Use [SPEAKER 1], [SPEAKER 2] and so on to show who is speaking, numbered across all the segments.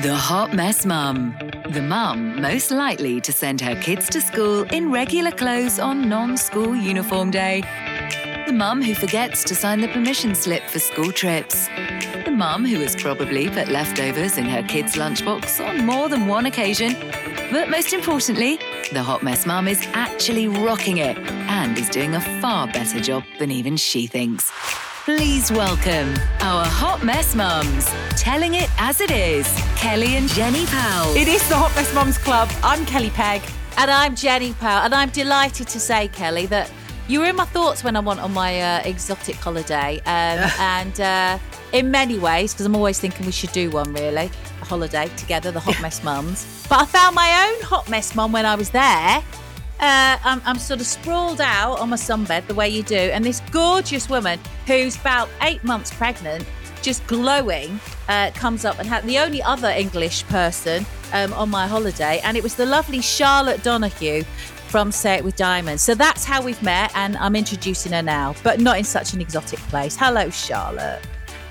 [SPEAKER 1] The Hot Mess Mum. The mum most likely to send her kids to school in regular clothes on non school uniform day. The mum who forgets to sign the permission slip for school trips. The mum who has probably put leftovers in her kids' lunchbox on more than one occasion. But most importantly, the Hot Mess Mum is actually rocking it and is doing a far better job than even she thinks. Please welcome our Hot Mess Mums, telling it as it is, Kelly and Jenny Powell.
[SPEAKER 2] It is the Hot Mess Mums Club. I'm Kelly Pegg.
[SPEAKER 3] And I'm Jenny Powell. And I'm delighted to say, Kelly, that you were in my thoughts when I went on my uh, exotic holiday. Um, and uh, in many ways, because I'm always thinking we should do one really, a holiday together, the Hot Mess Mums. But I found my own Hot Mess Mum when I was there. Uh, I'm, I'm sort of sprawled out on my sunbed the way you do, and this gorgeous woman who's about eight months pregnant, just glowing, uh, comes up and had the only other English person um, on my holiday, and it was the lovely Charlotte Donahue from Say It with Diamonds. So that's how we've met, and I'm introducing her now, but not in such an exotic place. Hello, Charlotte.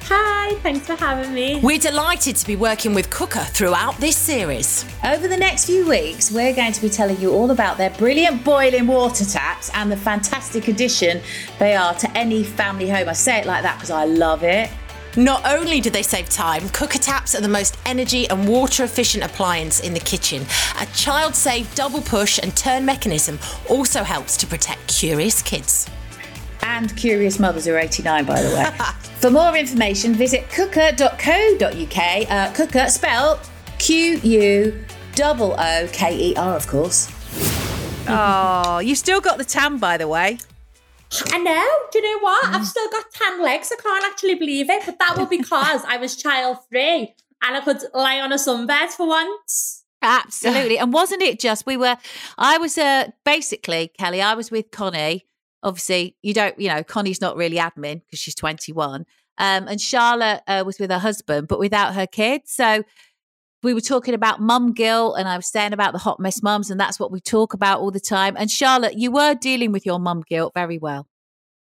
[SPEAKER 4] Hi, thanks for having me.
[SPEAKER 2] We're delighted to be working with Quooker throughout this series.
[SPEAKER 3] Over the next few weeks, we're going to be telling you all about their brilliant boiling water taps and the fantastic addition they are to any family home. I say it like that because I love it.
[SPEAKER 2] Not only do they save time, Quooker taps are the most energy and water efficient appliance in the kitchen. A child safe double push and turn mechanism also helps to protect curious kids.
[SPEAKER 3] And curious mothers who are 89, by the way. For more information, visit quooker.co.uk. Uh, Quooker spelled Q U O O K E R, of course. oh, you still got the tan, by the way.
[SPEAKER 4] I know. Do you know what? I've still got tan legs. I can't actually believe it, but that was because I was child free and I could lie on a sunbed for once.
[SPEAKER 3] Absolutely. and wasn't it just we were I was uh basically, Kelly, I was with Connie. Obviously, you don't, you know, Connie's not really admin because she's 21. Um, and Charlotte uh, was with her husband, but without her kids. So we were talking about mum guilt and I was saying about the hot mess mums, and that's what we talk about all the time. And Charlotte, you were dealing with your mum guilt very well.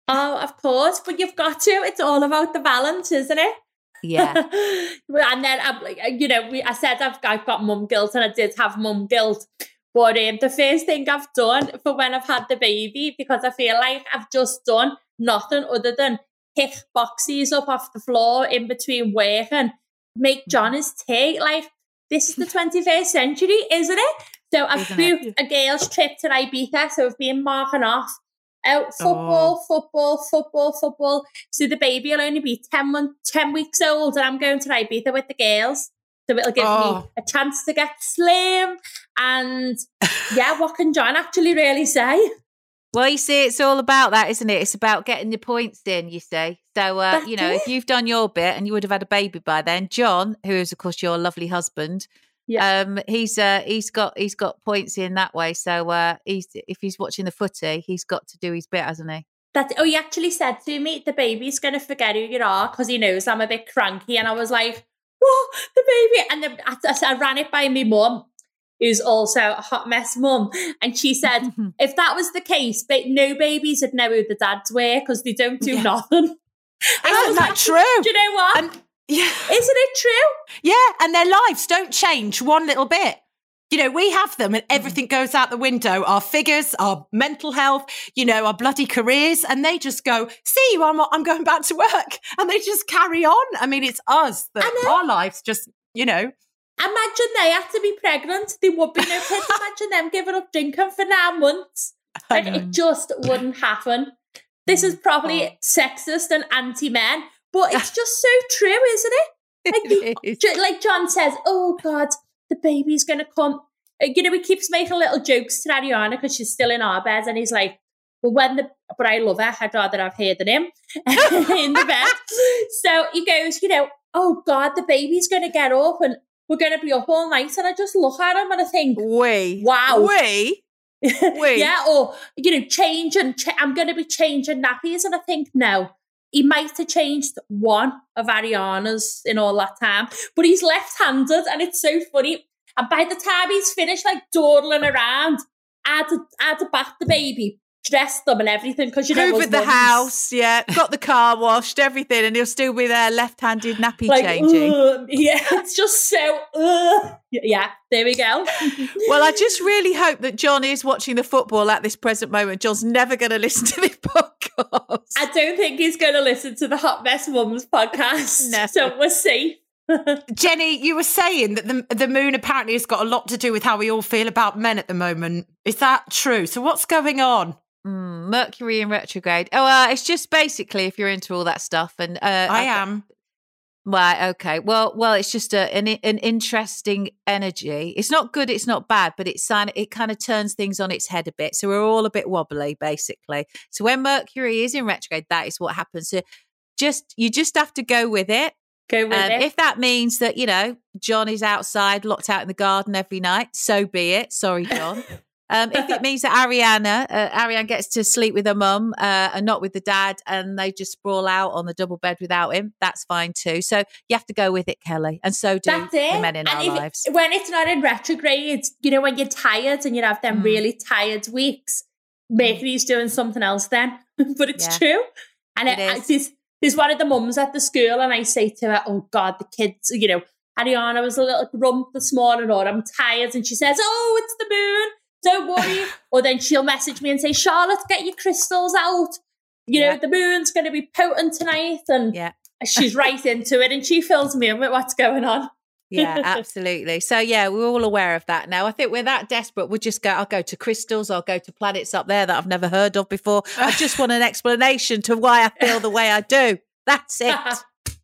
[SPEAKER 4] Oh, of course, but you've got to. It's all about the balance, isn't it?
[SPEAKER 3] Yeah.
[SPEAKER 4] and then, I'm like, you know, we, I said I've, I've got mum guilt, and I did have mum guilt. But um, the first thing I've done for when I've had the baby, because I feel like I've just done nothing other than pick boxes up off the floor in between work and make John his tea. Like, this is the 21st century, isn't it? So I've booked a girls' trip to Ibiza, so I've been marking off out football, oh. football, football, football. So the baby will only be 10, months, 10 weeks old, and I'm going to Ibiza with the girls. So it'll give oh. me a chance to get slim. And yeah, what can John actually really say?
[SPEAKER 3] Well, you see, it's all about that, isn't it? It's about getting the points in, you see. So, uh, you know, it. if you've done your bit and you would have had a baby by then, John, who is, of course, your lovely husband, yeah. um, he's uh, he's got he's got points in that way. So, uh, he's if he's watching the footy, he's got to do his bit, hasn't he?
[SPEAKER 4] That oh, he actually said to me, the baby's going to forget who you are because he knows I'm a bit cranky, and I was like, "What, the baby?" And then I, I ran it by my mum, who's also a hot mess mum. And she said, if that was the case, but no babies would know who the dads were because they don't do yeah. nothing.
[SPEAKER 2] Isn't that
[SPEAKER 4] like,
[SPEAKER 2] true?
[SPEAKER 4] Do you know what? And, yeah. Isn't it true?
[SPEAKER 2] Yeah, and their lives don't change one little bit. You know, we have them and mm. everything goes out the window our figures, our mental health, you know, our bloody careers. And they just go, see, I'm, I'm going back to work. And they just carry on. I mean, it's us that uh, our lives just, you know.
[SPEAKER 4] Imagine they had to be pregnant. There would be no kids. Imagine them giving up drinking for nine months. Like, it just wouldn't happen. This is mm. probably
[SPEAKER 2] Oh.
[SPEAKER 4] sexist and anti men, but it's just so true, isn't it? Like,
[SPEAKER 3] It is.
[SPEAKER 4] Like John says, oh God, the baby's going to come. You know, he keeps making little jokes to Ariana because she's still in our bed. And he's like, well, when the, but I love her. I'd rather have her than him in the bed. So he goes, you know, oh God, the baby's going to get up and we're going to be up all night. And I just look at him and I think,
[SPEAKER 3] We.
[SPEAKER 4] Wow.
[SPEAKER 3] We. We.
[SPEAKER 4] yeah, or you know, change and ch- I'm going to be changing nappies, and I think no, he might have changed one of Ariana's in all that time, but he's left-handed, and it's so funny. And by the time he's finished, like dawdling around, I had to, I had to bath the baby, dress them, and everything because you know,
[SPEAKER 3] Hoovered the
[SPEAKER 4] mums,
[SPEAKER 3] house, yeah. Got the car washed, everything, and he'll still be there left-handed nappy
[SPEAKER 4] Like,
[SPEAKER 3] changing.
[SPEAKER 4] ugh, yeah, it's just so. ugh. Yeah, there we go.
[SPEAKER 3] Well, I just really hope that John is watching the football at this present moment. John's never going to listen to this podcast.
[SPEAKER 4] I don't think he's going to listen to the Hot Mess Mums podcast.
[SPEAKER 3] No.
[SPEAKER 4] So we'll see.
[SPEAKER 2] Jenny, you were saying that the, the moon apparently has got a lot to do with how we all feel about men at the moment. Is that true? So what's going on?
[SPEAKER 3] Mm, Mercury in retrograde. Oh, uh, it's just basically if you're into all that stuff, and uh,
[SPEAKER 2] I am.
[SPEAKER 3] Right. Okay. Well, well, it's just a, an an interesting energy. It's not good. It's not bad, but it's. It kind of turns things on its head a bit. So we're all a bit wobbly, basically. So when Mercury is in retrograde, that is what happens. So just you just have to go with it.
[SPEAKER 4] Go with
[SPEAKER 3] Um,
[SPEAKER 4] it.
[SPEAKER 3] if that means that you know John is outside, locked out in the garden every night, so be it. Sorry, John. Um, if it means that Ariana, uh, Ariane gets to sleep with her mum uh, and not with the dad, and they just sprawl out on the double bed without him, that's fine too. So you have to go with it, Kelly, and so do
[SPEAKER 4] That's it.
[SPEAKER 3] the men in
[SPEAKER 4] and
[SPEAKER 3] our
[SPEAKER 4] if it-
[SPEAKER 3] lives.
[SPEAKER 4] when it's not in retrograde, you know, when you're tired and you have them
[SPEAKER 3] Mm.
[SPEAKER 4] really tired weeks, Mercury's doing something else then. but it's
[SPEAKER 3] Yeah.
[SPEAKER 4] true. And
[SPEAKER 3] It
[SPEAKER 4] it, I- there's, there's one of the mums at the school, and I say to her, Oh God, the kids, you know, Ariana was a little grump this morning, or I'm tired. And she says, Oh, it's the moon. Don't worry. or then she'll message me and say, Charlotte, get your crystals out. You know,
[SPEAKER 3] Yeah.
[SPEAKER 4] the moon's going to be potent tonight. And
[SPEAKER 3] Yeah.
[SPEAKER 4] she's right into it and she fills me in with what's going on.
[SPEAKER 3] Yeah, absolutely. So yeah, we're all aware of that now. I think we're that desperate. We'll just go. I'll go to crystals. I'll go to planets up there that I've never heard of before. I just want an explanation to why I feel the way I do. That's it.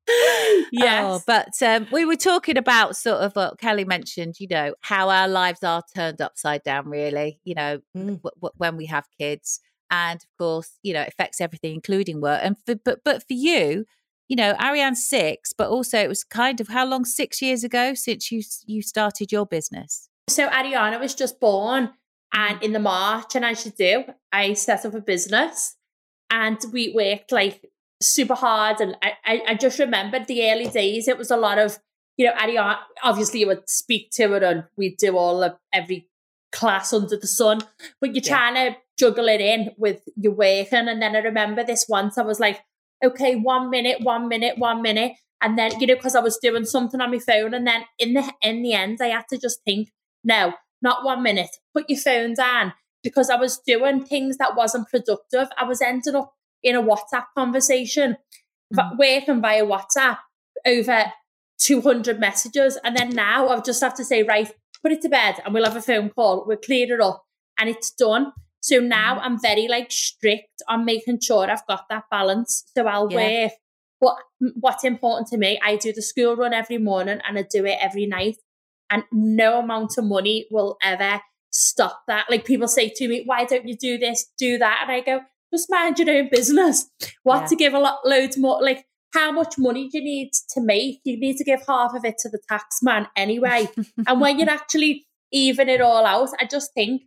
[SPEAKER 4] yes.
[SPEAKER 3] Oh, but um, we were talking about sort of what Kelly mentioned, you know, how our lives are turned upside down, really, you know,
[SPEAKER 2] Mm.
[SPEAKER 3] w- w- when we have kids. And of course, you know, it affects everything, including work. And for, but, but for you, you know, Ariane's six, but also it was kind of how long? Six years ago since you you started your business.
[SPEAKER 4] so Ariana was just born and in the March, and as you do, I set up a business and we worked like super hard. And I, I, I just remembered the early days, it was a lot of, you know, Ariana, uh, obviously you would speak to her and we'd do all of every class under the sun, but you're
[SPEAKER 3] Yeah.
[SPEAKER 4] trying to juggle it in with your working. And then I remember this once I was like, okay, one minute, one minute, one minute. And then, you know, because I was doing something on my phone. And then in the in the end, I had to just think, no, not one minute, put your phone down. Because I was doing things that wasn't productive. I was ending up in a WhatsApp conversation, v- mm. working via WhatsApp over 200 messages. And then now I just have to say, right, put it to bed and we'll have a phone call. We'll clear it up and it's done. So now mm. I'm very like strict on making sure I've got that balance. So I'll
[SPEAKER 3] Yeah.
[SPEAKER 4] work. But what's important to me, I do the school run every morning and I do it every night. And no amount of money will ever stop that. Like people say to me, why don't you do this, do that? And I go, just mind your own business. What
[SPEAKER 3] Yeah.
[SPEAKER 4] to give a lot, loads more, like how much money do you need to make? You need to give half of it to the tax man anyway. and when you're actually even it all out, I just think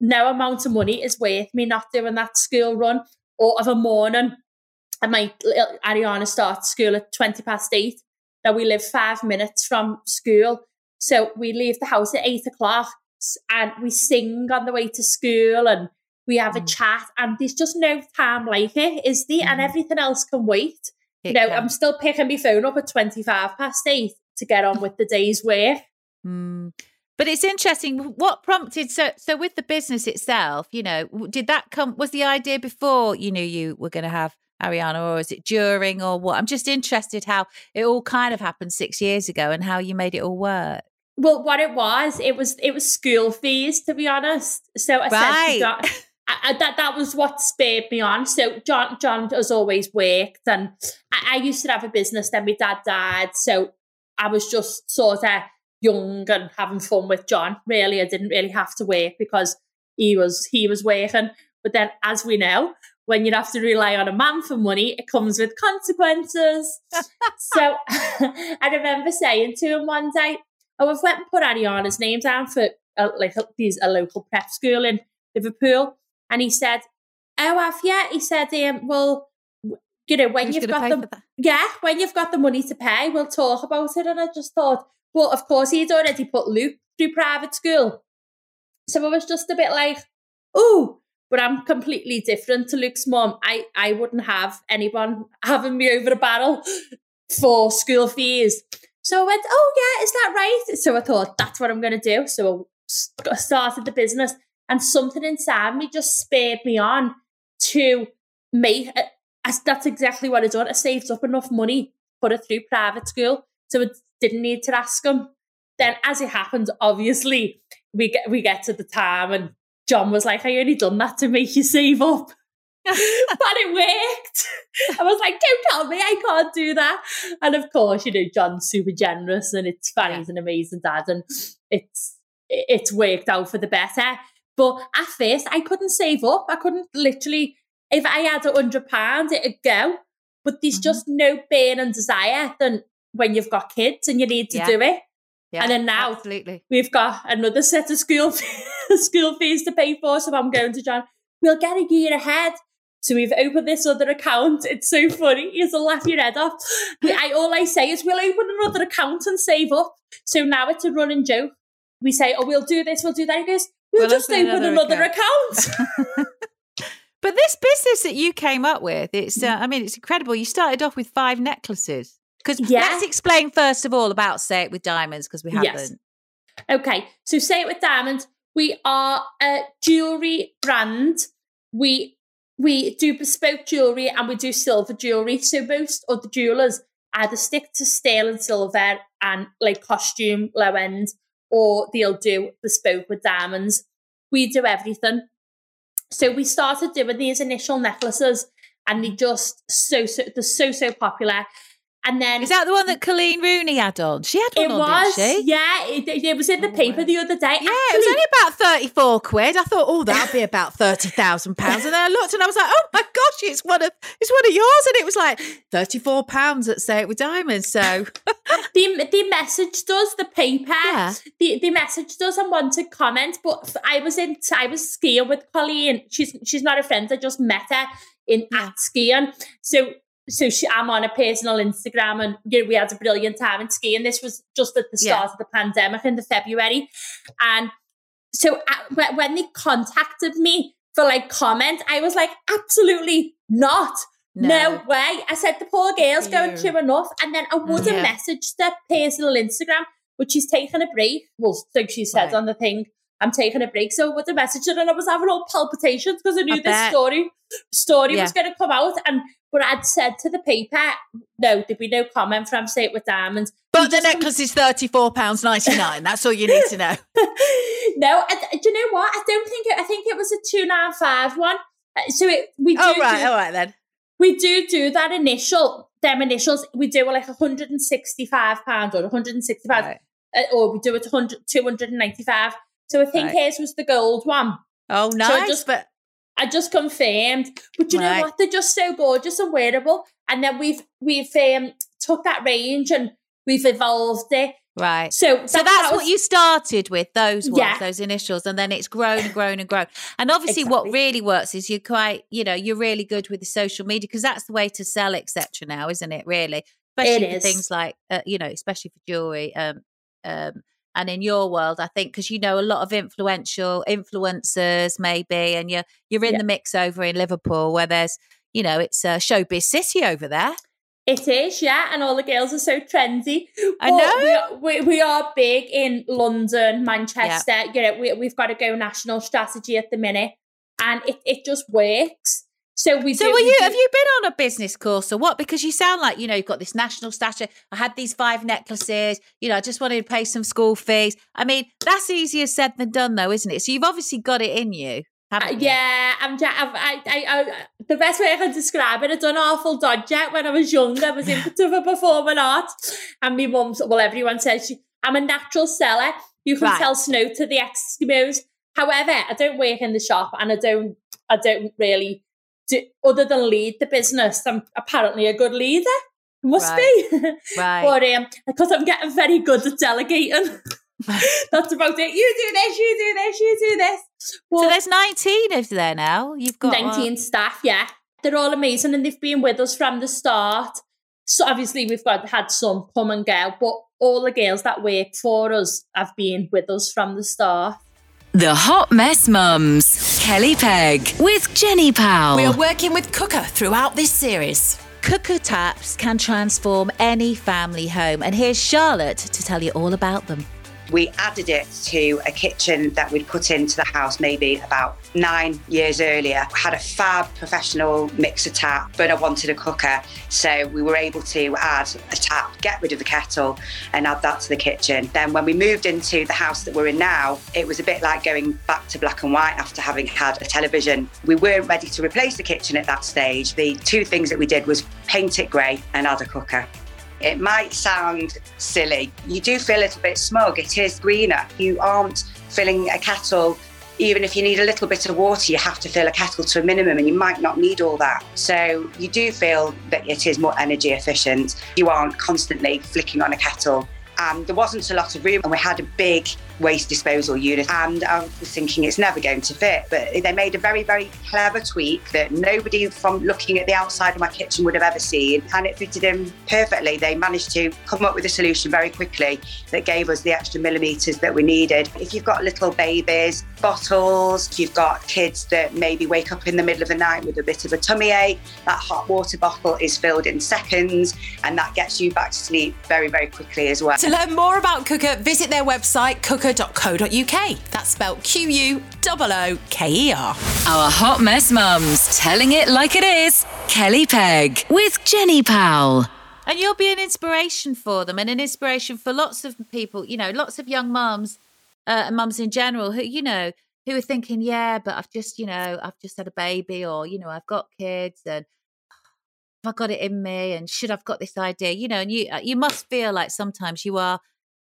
[SPEAKER 4] no amount of money is worth me not doing that school run or of a morning. And my little Ariana starts school at 20 past eight. Now we live five minutes from school. So we leave the house at eight o'clock and we sing on the way to school and we have a
[SPEAKER 3] Mm.
[SPEAKER 4] chat. And there's just no time like it, is there? And
[SPEAKER 3] Mhm.
[SPEAKER 4] everything else can wait.
[SPEAKER 3] It
[SPEAKER 4] you know,
[SPEAKER 3] can.
[SPEAKER 4] I'm still picking my phone up at 25 past eight to get on with the day's work.
[SPEAKER 3] Mm. But it's interesting. What prompted so so with the business itself? You know, did that come? Was the idea before you knew you were going to have Ariana, or is it during, or what? I'm just interested how it all kind of happened six years ago and how you made it all work.
[SPEAKER 4] Well, what it was, it was it was school fees, to be honest. So essentially,
[SPEAKER 3] Right.
[SPEAKER 4] John, I, I, that that was what spurred me on. So John John has always worked, and I, I used to have a business. Then my dad died, so I was just sort of young and having fun with John. Really, I didn't really have to work because he was he was working. But then, as we know, when you have to rely on a man for money, it comes with consequences. so I remember saying to him one day, "Oh, I've went and put Ariana's name down for uh, like a, these a local prep school in Liverpool," and he said, "Oh, have you?" He said, um, "Well." You know, when
[SPEAKER 3] Who's
[SPEAKER 4] you've got
[SPEAKER 3] pay
[SPEAKER 4] them,
[SPEAKER 3] for that?
[SPEAKER 4] yeah, when you've got the money to pay, we'll talk about it. And I just thought, well, of course, he'd already put Luke through private school. So I was just a bit like, oh, but I'm completely different to Luke's mom. I, I wouldn't have anyone having me over a barrel for school fees. So I went, oh, yeah, is that right? So I thought, that's what I'm going to do. So I started the business, and something inside me just spurred me on to make uh, I- that's exactly what I done. I saved up enough money, put it through private school, so it didn't need to ask him. Then, as it happened, obviously we get we get to the time, and John was like, "I only done that to make you save up." but it worked. I was like, don't tell me I can't do that. And of course, you know, John's super generous and it's fun.
[SPEAKER 3] Yeah.
[SPEAKER 4] He's an amazing dad and it's it's worked out for the better. But at first, I couldn't save up. I couldn't literally, if I had a hundred pounds, it'd go. But there's
[SPEAKER 3] Mhm.
[SPEAKER 4] just no burning desire than when you've got kids and you need to
[SPEAKER 3] Yeah.
[SPEAKER 4] do it.
[SPEAKER 3] Yeah,
[SPEAKER 4] And then now-
[SPEAKER 3] absolutely.
[SPEAKER 4] We've got another set of school school fees to pay for. So I'm going to John. We'll get a year ahead. So we've opened this other account. It's so funny. You'll laugh your head off. I, all I say is we'll open another account and save up. So now it's a running joke. We say, oh, we'll do this, we'll do that. He goes, we'll,
[SPEAKER 3] We'll
[SPEAKER 4] just
[SPEAKER 3] open
[SPEAKER 4] open
[SPEAKER 3] another
[SPEAKER 4] another account.
[SPEAKER 3] But this business that you came up with, it's uh, I mean, it's incredible. You started off with five necklaces. Because
[SPEAKER 4] Yeah.
[SPEAKER 3] let's explain first of all about Say It with Diamonds, because we haven't.
[SPEAKER 4] Yes. Okay, so say it with diamonds. We are a jewelry brand. We we do bespoke jewelry and we do silver jewelry. So most other jewelers either stick to steel and silver and like costume low end, or they'll do bespoke with diamonds. We do everything. So we started doing these initial necklaces, and they just so so they're so so popular. And then
[SPEAKER 3] Is that the one that Coleen Rooney had on? She had one
[SPEAKER 4] it
[SPEAKER 3] on,
[SPEAKER 4] was,
[SPEAKER 3] didn't she?
[SPEAKER 4] yeah. It, it was in the
[SPEAKER 3] Oh,
[SPEAKER 4] paper the other day.
[SPEAKER 3] Yeah, it was only about 34 quid. I thought, oh, that'll be about £30,000. And then I looked and I was like, oh my gosh, it's one of it's one of yours. And it was like £34 at Say It With Diamonds. So,
[SPEAKER 4] they, they messaged us the paper.
[SPEAKER 3] Yeah.
[SPEAKER 4] They, they messaged us and wanted comment, but I was in I was skiing with Colleen. She's she's not a friend. I just met her in at skiing. So so she, I'm on a personal Instagram, and you know, we had a brilliant time in skiing. This was just at the
[SPEAKER 3] Yeah.
[SPEAKER 4] start of the pandemic in the February, and so uh, when- they contacted me for like comment, I was like, absolutely not. No. way. I said the poor girl's going through enough. And then I would have
[SPEAKER 3] Yeah.
[SPEAKER 4] messaged her personal Instagram, but she's taking a break. Well, so she said
[SPEAKER 3] Right.
[SPEAKER 4] on the thing, I'm taking a break. So with the her and I was having all palpitations because I knew
[SPEAKER 3] I
[SPEAKER 4] this
[SPEAKER 3] bet.
[SPEAKER 4] story story
[SPEAKER 3] Yeah.
[SPEAKER 4] was going to come out. And but I'd said to the paper, no, there'd be no comment from Say It With Diamonds.
[SPEAKER 3] but the necklace is £34.99. That's all you need to know.
[SPEAKER 4] no, I, do you know what? I don't think it, I think it was a 295 one. Uh, So it, we do
[SPEAKER 3] Oh, right.
[SPEAKER 4] do-
[SPEAKER 3] All right, then.
[SPEAKER 4] we do do that initial them initials we do like 165 pound or 165
[SPEAKER 3] Right.
[SPEAKER 4] uh, or we do it 100 295 so i think
[SPEAKER 3] Right.
[SPEAKER 4] his was the gold one
[SPEAKER 3] Oh, nice.
[SPEAKER 4] just-
[SPEAKER 3] but
[SPEAKER 4] i just confirmed but you know what they're just so gorgeous and wearable and then we've we've um took that range and we've evolved it
[SPEAKER 3] right.
[SPEAKER 4] so
[SPEAKER 3] So that's
[SPEAKER 4] that
[SPEAKER 3] what you started with, those ones,
[SPEAKER 4] Yeah.
[SPEAKER 3] those initials, and then it's grown and grown and grown. And obviously, what really works is you're quite, you know, you're really good with the social media because that's the way to sell, etc. Now, isn't it? Really, especially for
[SPEAKER 4] is.
[SPEAKER 3] things like, uh, you know, especially for jewelry. Um, um, and in your world, I think because you know a lot of influential influencers, maybe, and you're you're in
[SPEAKER 4] Yeah.
[SPEAKER 3] the mix over in Liverpool where there's, you know, it's a showbiz city over there.
[SPEAKER 4] It is, yeah, and all the girls are so trendy.
[SPEAKER 3] I
[SPEAKER 4] But
[SPEAKER 3] know.
[SPEAKER 4] We, we, we are big in London, Manchester. Yeah. You know, we, we've got to go national strategy at the minute, and it, it just works. So we
[SPEAKER 3] So
[SPEAKER 4] do.
[SPEAKER 3] were
[SPEAKER 4] we
[SPEAKER 3] you
[SPEAKER 4] do-
[SPEAKER 3] have you been on a business course or what? Because you sound like, you know, you've got this national stature. I had these five necklaces, you know, I just wanted to pay some school fees. I mean, that's easier said than done though, isn't it? So you've obviously got it in you.
[SPEAKER 4] Uh, yeah, I'm. I, I, I, the best way I can describe it, I done awful dodge it when I was younger. I was into for performing art, and my mum's. Well, everyone says she, I'm a natural seller. You can
[SPEAKER 3] Right.
[SPEAKER 4] sell snow to the Eskimos. However, I don't work in the shop, and I don't. I don't really do other than lead the business. I'm apparently a good leader. Must be.
[SPEAKER 3] Right.
[SPEAKER 4] but um, because I'm getting very good at delegating. That's about it. You do this, you do this, you do this.
[SPEAKER 3] So there's 19 of there now. You've got uh,
[SPEAKER 4] 19 staff, yeah. They're all amazing and they've been with us from the start. So obviously we've got had some come and go, but all the girls that work for us have been with us from the start.
[SPEAKER 1] The Hot Mess Mums. Kelly Peg with Jenny Powell.
[SPEAKER 2] We are working with Quooker throughout this series.
[SPEAKER 3] Quooker taps can transform any family home. And here's Charlotte to tell you all about them.
[SPEAKER 5] We added it to a kitchen that we'd put into the house maybe about nine years earlier. Had a fab professional mixer tap, but I wanted a Quooker. So we were able to add a tap, get rid of the kettle, and add that to the kitchen. Then when we moved into the house that we're in now, it was a bit like going back to black and white after having had a television. We weren't ready to replace the kitchen at that stage. The two things that we did was paint it grey and add a Quooker. It might sound silly. You do feel a little bit smug. It is greener. You aren't filling a kettle. Even if you need a little bit of water, you have to fill a kettle to a minimum and you might not need all that. So you do feel that it is more energy efficient. You aren't constantly flicking on a kettle. And there wasn't a lot of room, and we had a big waste disposal unit. And I was thinking it's never going to fit. But they made a very, very clever tweak that nobody from looking at the outside of my kitchen would have ever seen. And it fitted in perfectly. They managed to come up with a solution very quickly that gave us the extra millimetres that we needed. If you've got little babies, bottles, if you've got kids that maybe wake up in the middle of the night with a bit of a tummy ache, that hot water bottle is filled in seconds and that gets you back to sleep very, very quickly as well.
[SPEAKER 2] To learn more about Quooker, visit their website, quooker.co.uk. That's spelled Q U O O K E R.
[SPEAKER 1] Our Hot Mess Mums. Telling it like it is. Kelly Peg with Jenny Powell.
[SPEAKER 3] And you'll be an inspiration for them and an inspiration for lots of people, you know, lots of young mums uh, and mums in general who, you know, who are thinking, yeah, but I've just, you know, I've just had a baby or, you know, I've got kids and have I got it in me and should I've got this idea, you know, and you uh, you must feel like sometimes you are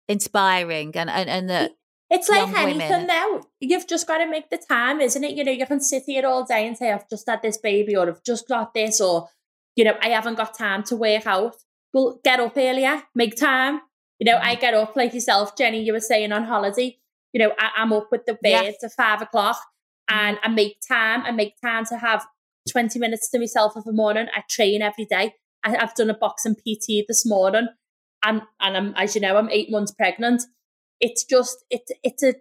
[SPEAKER 3] inspiring and, and, and that
[SPEAKER 4] It's like
[SPEAKER 3] young women.
[SPEAKER 4] anything now. You've just got to make the time, isn't it? You know, you can sit here all day and say, I've just had this baby or I've just got this or, you know, I haven't got time to work out. Well, get up earlier, make time. You know,
[SPEAKER 3] Mm-hmm.
[SPEAKER 4] I get up, like yourself, Jenny, you were saying on holiday, you know, I, I'm up with the
[SPEAKER 3] Yeah.
[SPEAKER 4] birds at five o'clock and I make time. I make time to have 20 minutes to myself of the morning. I train every day. I, I've done a boxing PT this morning and, and I'm, as you know, I'm eight months pregnant. It's just, it, it's a,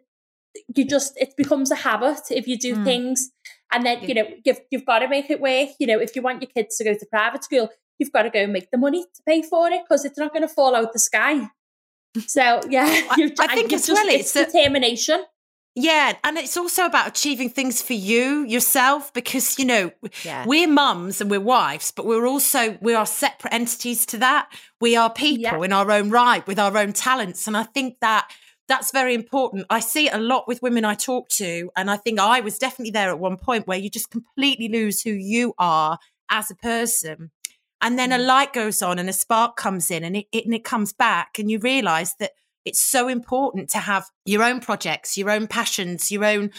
[SPEAKER 4] you just, it becomes a habit if you do
[SPEAKER 3] Mm.
[SPEAKER 4] things. And then, you know, you've, you've got to make it work. You know, if you want your kids to go to private school, you've got to go and make the money to pay for it because it's not going to fall out the sky. So, yeah,
[SPEAKER 6] I- I think as
[SPEAKER 4] just,
[SPEAKER 6] well
[SPEAKER 4] it's
[SPEAKER 6] it's
[SPEAKER 4] determination.
[SPEAKER 6] Yeah, and it's also about achieving things for you yourself because you know
[SPEAKER 3] Yeah.
[SPEAKER 6] we're mums and we're wives, but we're also we are separate entities to that. We are people
[SPEAKER 4] Yeah.
[SPEAKER 6] in our own right with our own talents, and I think that that's very important. I see it a lot with women I talk to, and I think I was definitely there at one point where you just completely lose who you are as a person. And then a mm. light goes on and a spark comes in and it, it and it comes back and you realize that it's so important to have your own projects, your own passions, your own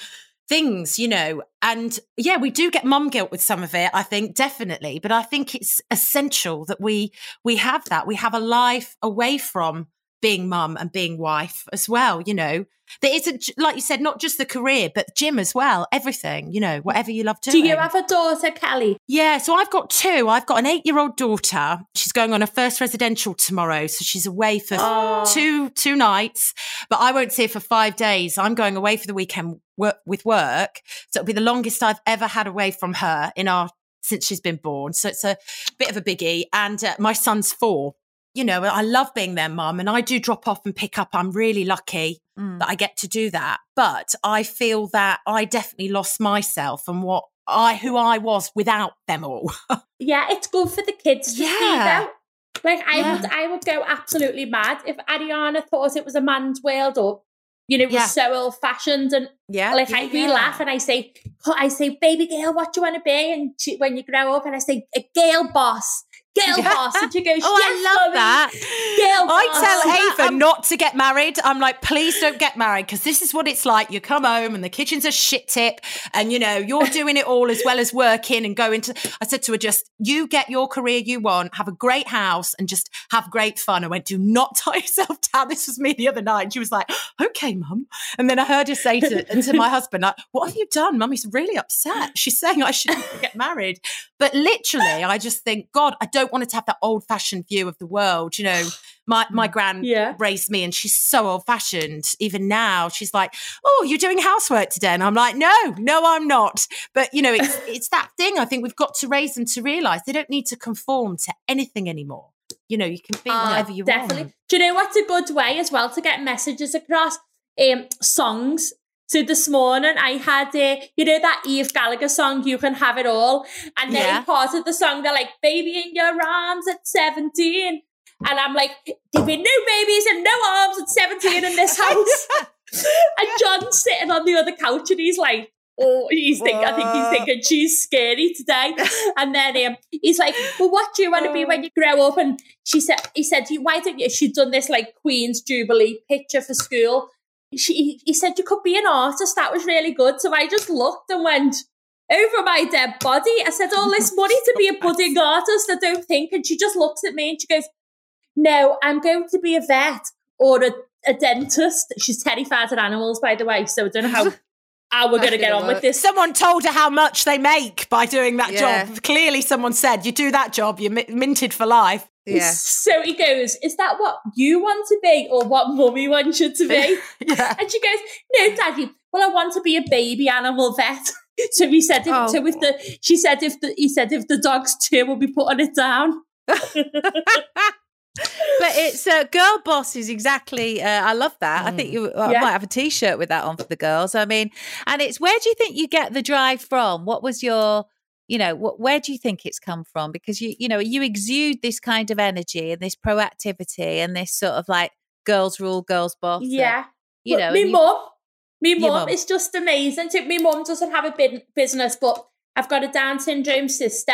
[SPEAKER 6] things, you know. And yeah, we do get mum guilt with some of it, I think, definitely. But I think it's essential that we we have that. We have a life away from being mum and being wife as well, you know. That isn't like you said, not just the career, but gym as well, everything, you know, whatever you love doing.
[SPEAKER 4] Do you have a daughter, Kelly?
[SPEAKER 6] Yeah, so I've got two. I've got an eight year old daughter. She's going on her first residential tomorrow. So she's away for
[SPEAKER 4] Oh.
[SPEAKER 6] two two nights, but I won't see her for five days. I'm going away for the weekend work, with work. So it'll be the longest I've ever had away from her in our since she's been born. So it's a bit of a biggie. And uh, my son's four. You know, I love being their mum and I do drop off and pick up. I'm really lucky
[SPEAKER 3] Mm.
[SPEAKER 6] that I get to do that. But I feel that I definitely lost myself and what I, who I was without them all.
[SPEAKER 4] Yeah, it's good for the kids to see
[SPEAKER 6] Yeah.
[SPEAKER 4] Like I
[SPEAKER 6] Yeah.
[SPEAKER 4] would, I would go absolutely mad if Ariana thought it was a man's world, or you know, it was
[SPEAKER 6] Yeah.
[SPEAKER 4] so old fashioned. And
[SPEAKER 6] yeah.
[SPEAKER 4] like I we laugh and I say, I say, baby girl, what do you want to be? And she, when you grow up, and I say, a girl boss, girl
[SPEAKER 6] Yeah.
[SPEAKER 4] boss, and she goes,
[SPEAKER 6] Oh,
[SPEAKER 4] yes,
[SPEAKER 6] I love
[SPEAKER 4] mummy,
[SPEAKER 6] that.
[SPEAKER 4] Girl
[SPEAKER 6] I
[SPEAKER 4] boss.
[SPEAKER 6] tell
[SPEAKER 3] that-
[SPEAKER 6] Ava
[SPEAKER 3] um,
[SPEAKER 6] not to get married. I'm like, please don't get married because this is what it's like. You come home and the kitchen's a shit tip, and you know you're doing it all as well as working and going to. I said to her, just you get your career you want, have a great house, and just have great fun. I went, do not tie yourself down. This was me the other night. And she was like, okay, mum. And then I heard her say to, to my husband, like, what have you done? Mummy's really upset. She's saying I shouldn't get married. But literally, I just think, God, I don't want to have that old fashioned view of the world. You know, my my gran
[SPEAKER 4] Yeah.
[SPEAKER 6] raised me, and she's so old fashioned. Even now, she's like, "Oh, you're doing housework today," and I'm like, "No, no, I'm not." But you know, it's it's that thing. I think we've got to raise them to realize they don't need to conform to anything anymore. You know, you can be
[SPEAKER 4] Ah,
[SPEAKER 6] whatever you want.
[SPEAKER 4] definitely.
[SPEAKER 6] want.
[SPEAKER 4] Do you know what's a good way as well to get messages across? Um, songs. So this morning I had a, you know, that Eve Gallagher song, "You Can Have It All," and then
[SPEAKER 6] Yeah.
[SPEAKER 4] part of the song they're like, "Baby in your arms at 17. and I'm like, "There'll be no babies and no arms at 17 in this house." and John's sitting on the other couch and he's like. Oh, he's think, I think he's thinking she's scary today. And then um, he's like, "Well, what do you want to be when you grow up?" And she said, "He said, why don't you?" She'd done this like Queen's Jubilee picture for school. She, he said, "You could be an artist. That was really good." So I just looked and went over my dead body. I said, "All this money to be a budding artist? I don't think." And she just looks at me and she goes, "No, I'm going to be a vet or a, a dentist." She's terrified of animals, by the way. So I don't know how how we're going to get
[SPEAKER 3] gonna
[SPEAKER 4] on with this.
[SPEAKER 6] Someone told her how much they make by doing that
[SPEAKER 3] Yeah.
[SPEAKER 6] job. Clearly, someone said, "You do that job, you're minted for life."
[SPEAKER 3] Yeah.
[SPEAKER 4] So he goes, Is that what you want to be or what mummy wants you to be?
[SPEAKER 6] Yeah.
[SPEAKER 4] And she goes, No, daddy, well, I want to be a baby animal vet. So he said, if,
[SPEAKER 3] Oh.
[SPEAKER 4] so if the, she said, if the, he said, if the dog's two, we'll be putting it down.
[SPEAKER 3] But it's uh, girl boss is exactly. Uh, I love that. I think you I
[SPEAKER 4] Yeah.
[SPEAKER 3] might have a T-shirt with that on for the girls. I mean, and it's where do you think you get the drive from? What was your, you know, what, where do you think it's come from? Because you, you know, you exude this kind of energy and this proactivity and this sort of like girls rule, girls boss. and,
[SPEAKER 4] Yeah.
[SPEAKER 3] you
[SPEAKER 4] But
[SPEAKER 3] know,
[SPEAKER 4] me
[SPEAKER 3] and
[SPEAKER 4] mum, me mum is just amazing. My mum doesn't have a business, but I've got a Down syndrome sister.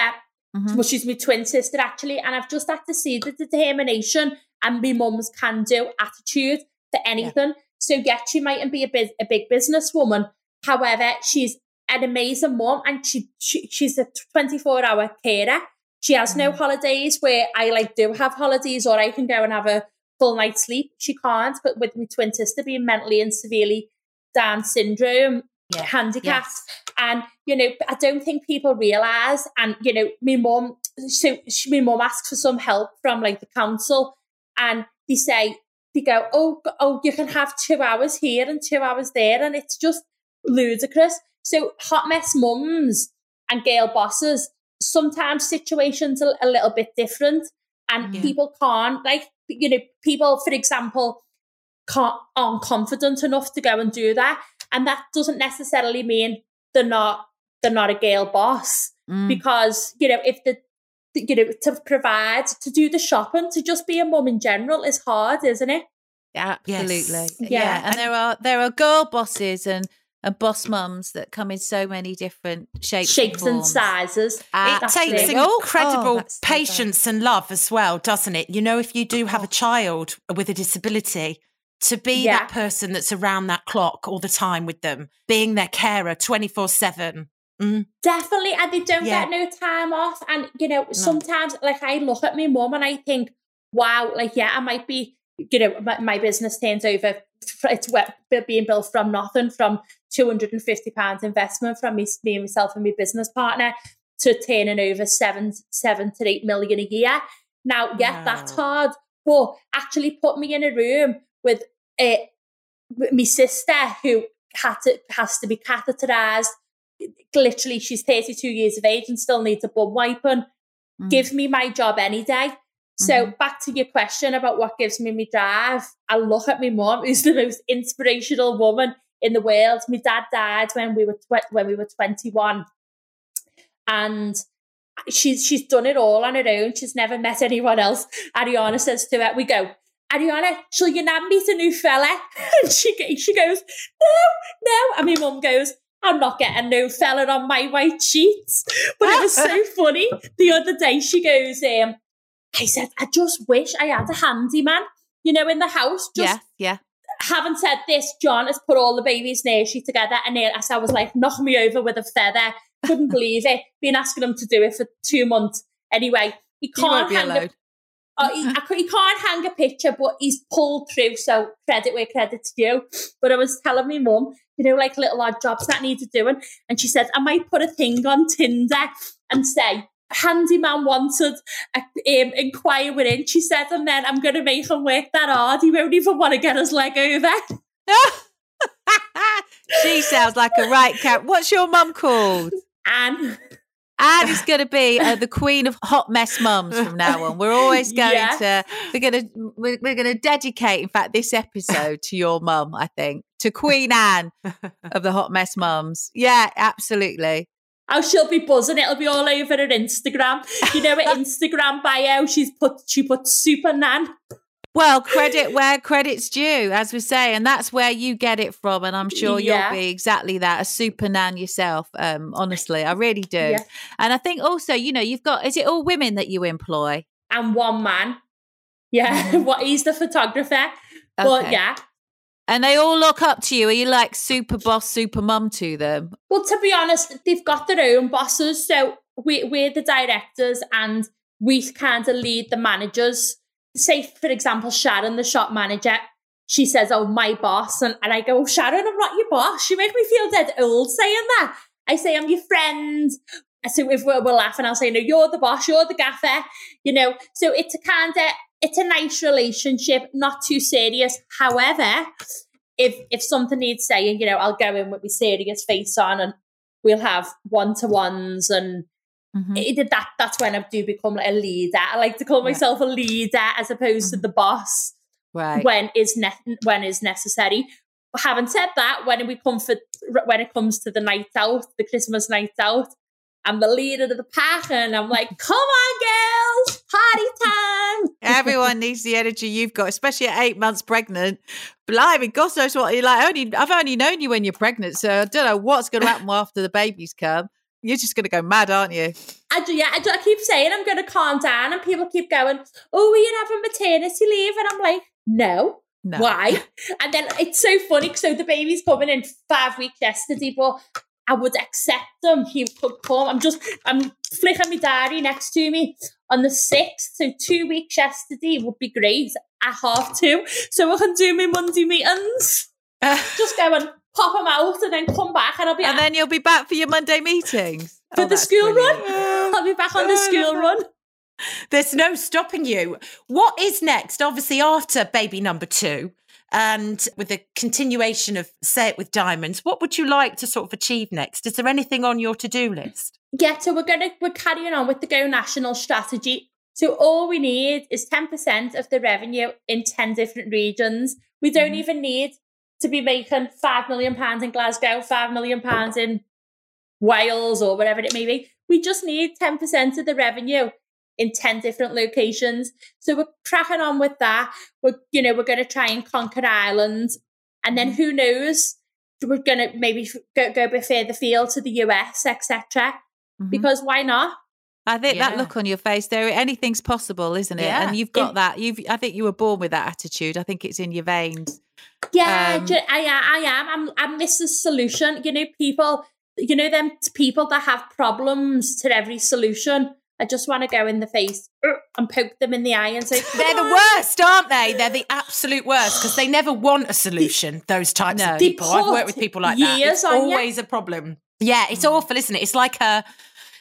[SPEAKER 3] Mhm.
[SPEAKER 4] Well, she's my twin sister actually, and I've just had to see the determination and my mum's can-do attitude for anything. So yet she mightn't be a big a big businesswoman. However, she's an amazing mum, and she, she she's a twenty-four hour carer. She has no holidays where I like do have holidays, or I can go and have a full night's sleep. She can't, but with my twin sister being mentally and severely Down syndrome,
[SPEAKER 3] Yeah.
[SPEAKER 4] handicapped. And, you know, I don't think people realise. And, you know, my mum, so she, my mum asks for some help from like the council and they say, they go, oh, oh, you can have two hours here and two hours there. And it's just ludicrous. So hot mess mums and girl bosses, sometimes situations are a little bit different and
[SPEAKER 6] Yeah.
[SPEAKER 4] people can't, like, you know, people, for example, can't, aren't confident enough to go and do that. And that doesn't necessarily mean they're not, they're not a girl boss
[SPEAKER 3] Mm.
[SPEAKER 4] because, you know, if the, you know, to provide, to do the shopping, to just be a mum in general is hard, isn't it?
[SPEAKER 3] Absolutely.
[SPEAKER 6] Yes.
[SPEAKER 3] Yeah.
[SPEAKER 4] Yeah.
[SPEAKER 3] And there are there are girl bosses and and boss mums that come in so many different shapes,
[SPEAKER 4] Shapes and
[SPEAKER 3] forms.
[SPEAKER 4] sizes.
[SPEAKER 6] It
[SPEAKER 4] That's
[SPEAKER 6] takes
[SPEAKER 4] it.
[SPEAKER 3] Oh,
[SPEAKER 6] incredible
[SPEAKER 3] oh, that's so
[SPEAKER 6] patience and love as well, doesn't it? You know, if you do have a child with a disability, to be
[SPEAKER 4] Yeah.
[SPEAKER 6] that person that's around that clock all the time with them, being their carer 24 7. Mm.
[SPEAKER 4] Definitely, and they don't
[SPEAKER 6] Yeah.
[SPEAKER 4] get no time off. And you know, sometimes like I look at my mum and I think, wow, like yeah, I might be, you know, my, my business turns over. It's being built from nothing, from two hundred and fifty pounds investment from me, me and myself and my business partner to turning over seven, seven to eight million a year. Now, yeah, that's hard, but actually put me in a room with a my sister who had to has to be catheterized literally she's 32 years of age and still needs a bum wiping.
[SPEAKER 3] Mm.
[SPEAKER 4] Give me my job any day. So back to your question about what gives me my drive, I look at my mum, who's the most inspirational woman in the world. My dad died when we were tw- when we were 21, and she's she's done it all on her own. She's never met anyone else. Ariana says to her, "We go." Ariana, shall you now meet a new fella? And she she goes, no, no. And my mum goes, I'm not getting no fella on my white sheets. But it was so funny. The other day she goes, um, I said, I just wish I had a handyman, you know, in the house. Just
[SPEAKER 3] yeah, yeah.
[SPEAKER 4] having said this, John has put all the babies' nursery together, and as I was like, knock me over with a feather. Couldn't believe it. Been asking him to do it for two months. Anyway, he can't hang a, he, I he can't hang a picture, but he's pulled through. So credit where credit's due. But I was telling my mum, you know, like little odd jobs that needed doing, and she said I might put a thing on Tinder and say. Handyman wanted, uh, um, inquire within. She said, and then I'm going to make him work that hard. He won't even want to get his leg over.
[SPEAKER 3] she sounds like a right cat. What's your mum called?
[SPEAKER 4] And
[SPEAKER 3] Anne is going to be uh, the queen of hot mess mums from now on. We're always going
[SPEAKER 4] Yeah.
[SPEAKER 3] to we're going to we're, we're going to dedicate, in fact, this episode to your mum. I think to Queen Anne of the hot mess mums. Yeah, absolutely.
[SPEAKER 4] Oh, she'll be buzzing. It'll be all over her Instagram. You know, her Instagram bio. She's put she put super nan.
[SPEAKER 3] Well, credit where credit's due, as we say, and that's where you get it from. And I'm sure
[SPEAKER 4] Yeah.
[SPEAKER 3] you'll be exactly that, a super nan yourself. Um, honestly, I really do.
[SPEAKER 4] Yeah.
[SPEAKER 3] And I think also, you know, you've got is it all women that you employ?
[SPEAKER 4] And one man. Yeah, what he's the photographer. But
[SPEAKER 3] Mm-hmm.
[SPEAKER 4] Yeah.
[SPEAKER 3] And they all look up to you. Are you like super boss, super mum to them?
[SPEAKER 4] Well, to be honest, they've got their own bosses. So we, we're the directors and we kind of lead the managers. Say, for example, Sharon, the shop manager, she says, Oh, my boss. And, and I go, Sharon, I'm not your boss. You make me feel dead old saying that. I say, I'm your friend. So if we're, we're laughing, I'll say, No, you're the boss, you're the gaffer. You know, so it's a kind of, it's a nice relationship, not too serious. However, if if something needs saying, you know, I'll go in with my serious face on and we'll have one to ones and
[SPEAKER 3] Mhm.
[SPEAKER 4] it, that that's when I do become like a leader. I like to call myself a leader as opposed to the boss
[SPEAKER 3] Right.
[SPEAKER 4] when is ne- when is necessary. But having said that, when we come for when it comes to the night out, the Christmas night out, I'm the leader of the pack, and I'm like, "Come on, girls, party time!"
[SPEAKER 3] Everyone needs the energy you've got, especially at eight months pregnant. Blimey, God knows what you're like. Only I've only known you when you're pregnant, so I don't know what's going to happen after the babies come. You're just going to go mad, aren't you?
[SPEAKER 4] I do, yeah, I, do, I keep saying I'm going to calm down, and people keep going, "Oh, you're you having maternity leave?" And I'm like, "No,
[SPEAKER 3] No.
[SPEAKER 4] why?" And then it's so funny. So the baby's coming in five weeks yesterday, but I would accept them. He could come. I'm just, I'm flicking my diary next to me on the sixth. So two weeks yesterday would be great at half two, so I can do my Monday meetings. just go and pop them out, and then come back, and I'll be
[SPEAKER 3] and then you'll be back for your Monday meetings
[SPEAKER 4] for
[SPEAKER 3] Oh,
[SPEAKER 4] the school
[SPEAKER 3] brilliant.
[SPEAKER 4] run. I'll be back on the school run.
[SPEAKER 6] There's no stopping you. What is next? Obviously, after baby number two, and with the continuation of Say It with Diamonds, what would you like to sort of achieve next? Is there anything on your to do list?
[SPEAKER 4] Yeah, so we're gonna we're carrying on with the Go National strategy. So all we need is ten percent of the revenue in ten different regions. We don't mm-hmm. even need to be making five million pounds in Glasgow, five million pounds in Wales, or whatever it may be. We just need ten percent of the revenue in ten different locations. So we're cracking on with that. We're you know we're going to try and conquer Ireland, and then who knows? We're going to maybe go, go a bit further field to the US, etc
[SPEAKER 3] Mhm.
[SPEAKER 4] because why not?
[SPEAKER 3] I think that look on your face there, anything's possible, isn't it?
[SPEAKER 6] Yeah.
[SPEAKER 3] And you've got that. You've I think you were born with that attitude. I think it's in your veins.
[SPEAKER 4] Yeah,
[SPEAKER 3] Um,
[SPEAKER 4] I, I am. I'm, I'm Mrs. Solution. You know, people, you know, them people that have problems to every solution. I just want to go in the face and poke them in the eye and say,
[SPEAKER 6] They're the worst, aren't they? They're the absolute worst because they never want a solution. Those types
[SPEAKER 3] No.
[SPEAKER 6] of people. I've worked with people like that. It's
[SPEAKER 4] on you.
[SPEAKER 6] always a problem. Yeah, it's awful, isn't it? It's like a.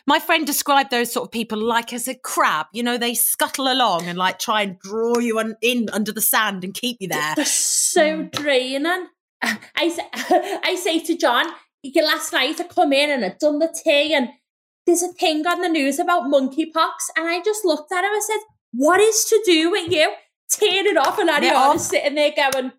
[SPEAKER 6] My friend described those sort of people like as a crab. You know, they scuttle along and like try and draw you un- in under the sand and keep you there.
[SPEAKER 4] They're so mm. draining. I say I say to John, last night I come in and I'd done the tea and there's a thing on the news about monkeypox. And I just looked at him and said, what is to do with you? Tearing it off and Ariana is sitting there going,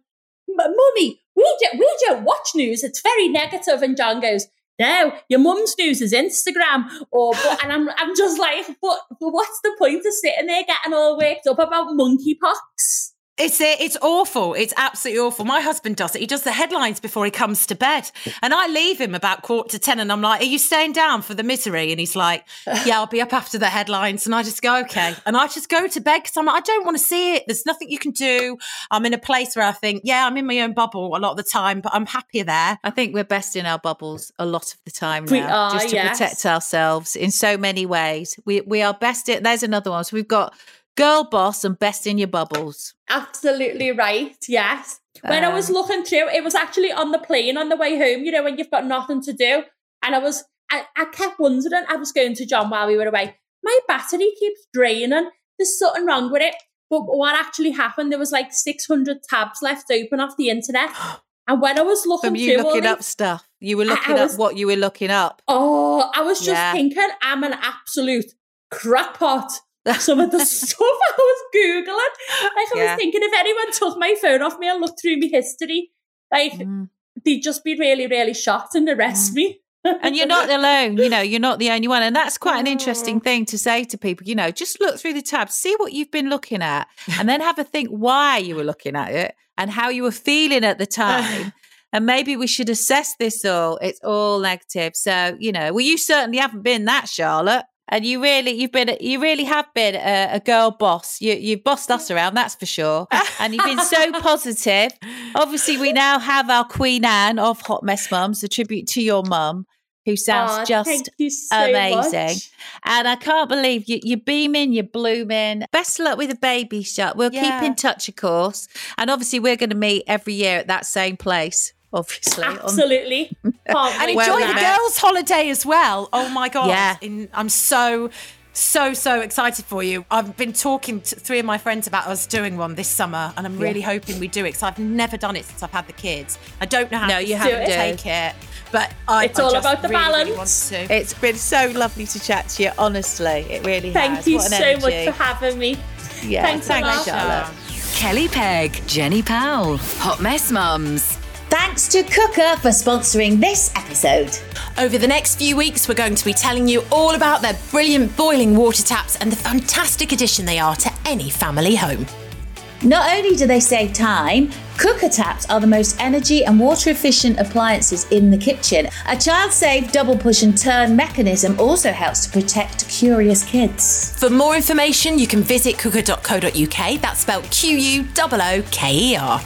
[SPEAKER 4] Mummy, we don't, we don't watch news. It's very negative. And John goes, no, your mum's news is Instagram. Or, but, and I'm, I'm just like, but, but what's the point of sitting there getting all worked up about monkeypox?
[SPEAKER 6] It's uh, it's awful. It's absolutely awful. My husband does it. He does the headlines before he comes to bed, and I leave him about quarter to ten, and I'm like, "Are you staying down for the misery?" And he's like, "Yeah, I'll be up after the headlines." And I just go, "Okay," and I just go to bed because I'm like, I don't want to see it. There's nothing you can do. I'm in a place where I think, yeah, I'm in my own bubble a lot of the time, but I'm happier there.
[SPEAKER 3] I think we're best in our bubbles a lot of the time now,
[SPEAKER 4] We are,
[SPEAKER 3] just to
[SPEAKER 4] yes.
[SPEAKER 3] protect ourselves in so many ways. We we are best. In, there's another one. So we've got girl boss and best in your bubbles.
[SPEAKER 4] Absolutely right. Yes. When I was um, looking through, it was actually on the plane on the way home, you know, when you've got nothing to do. And I was, I, I kept wondering, I was going to John while we were away, my battery keeps draining. There's something wrong with it. But what actually happened, there was like 600 tabs left open off the internet. And when I was looking
[SPEAKER 3] From you
[SPEAKER 4] through
[SPEAKER 3] looking up stuff, you were
[SPEAKER 4] I-
[SPEAKER 3] looking
[SPEAKER 4] I was-
[SPEAKER 3] up what you were looking up.
[SPEAKER 4] Oh, I was just
[SPEAKER 3] Yeah.
[SPEAKER 4] thinking, I'm an absolute crackpot. Some of the stuff I was Googling. Like, I
[SPEAKER 3] Yeah.
[SPEAKER 4] was thinking, if anyone took my phone off me and looked through my history, like,
[SPEAKER 3] Mm.
[SPEAKER 4] they'd just be really, really shocked and arrest me.
[SPEAKER 3] and you're not alone you know you're not the only one and that's quite an interesting thing to say to people you know just look through the tabs see what you've been looking at and then have a think why you were looking at it and how you were feeling at the time and maybe we should assess this all it's all negative so you know well you certainly haven't been that charlotte and you really you've been you really have been a, a girl boss you you've bossed us around that's for sure and you've been so positive obviously we now have our queen anne of hot mess mums a tribute to your mum who sounds just
[SPEAKER 4] so
[SPEAKER 3] amazing.
[SPEAKER 4] much.
[SPEAKER 3] And I can't believe you, you're beaming, you're blooming. Best of luck with the baby shot. We'll keep in touch, of course. And obviously, we're going to meet every year at that same place, obviously.
[SPEAKER 4] Absolutely. Can't
[SPEAKER 6] and
[SPEAKER 4] wait
[SPEAKER 3] Well,
[SPEAKER 6] enjoy the
[SPEAKER 4] that.
[SPEAKER 6] girls' holiday as well. Oh my god!
[SPEAKER 3] Yeah.
[SPEAKER 6] In- I'm so. So so excited for you! I've been talking to three of my friends about us doing one this summer, and I'm really hoping we do it because I've never done it since I've had the kids. I don't know how
[SPEAKER 3] No,
[SPEAKER 6] to
[SPEAKER 3] you
[SPEAKER 6] do
[SPEAKER 3] haven't,
[SPEAKER 6] it, take it, but I,
[SPEAKER 4] It's
[SPEAKER 6] I
[SPEAKER 4] all about the
[SPEAKER 6] really, really
[SPEAKER 4] balance.
[SPEAKER 6] want to.
[SPEAKER 3] It's been so lovely to chat to you, honestly. It really
[SPEAKER 4] Thank
[SPEAKER 3] has.
[SPEAKER 4] you
[SPEAKER 3] What an
[SPEAKER 4] so much for having me.
[SPEAKER 3] Yeah,
[SPEAKER 4] Thanks a
[SPEAKER 3] thanks,
[SPEAKER 4] lot.
[SPEAKER 3] Charlotte.
[SPEAKER 1] Kelly Pegg, Jenny Powell, Hot Mess Mums.
[SPEAKER 7] Thanks to Quooker for sponsoring this episode.
[SPEAKER 2] Over the next few weeks, we're going to be telling you all about their brilliant boiling water taps and the fantastic addition they are to any family home.
[SPEAKER 7] Not only do they save time, Quooker taps are the most energy and water efficient appliances in the kitchen. A child safe double push and turn mechanism also helps to protect curious kids.
[SPEAKER 2] For more information, you can visit quooker.co.uk. That's spelled Q U O O K E R.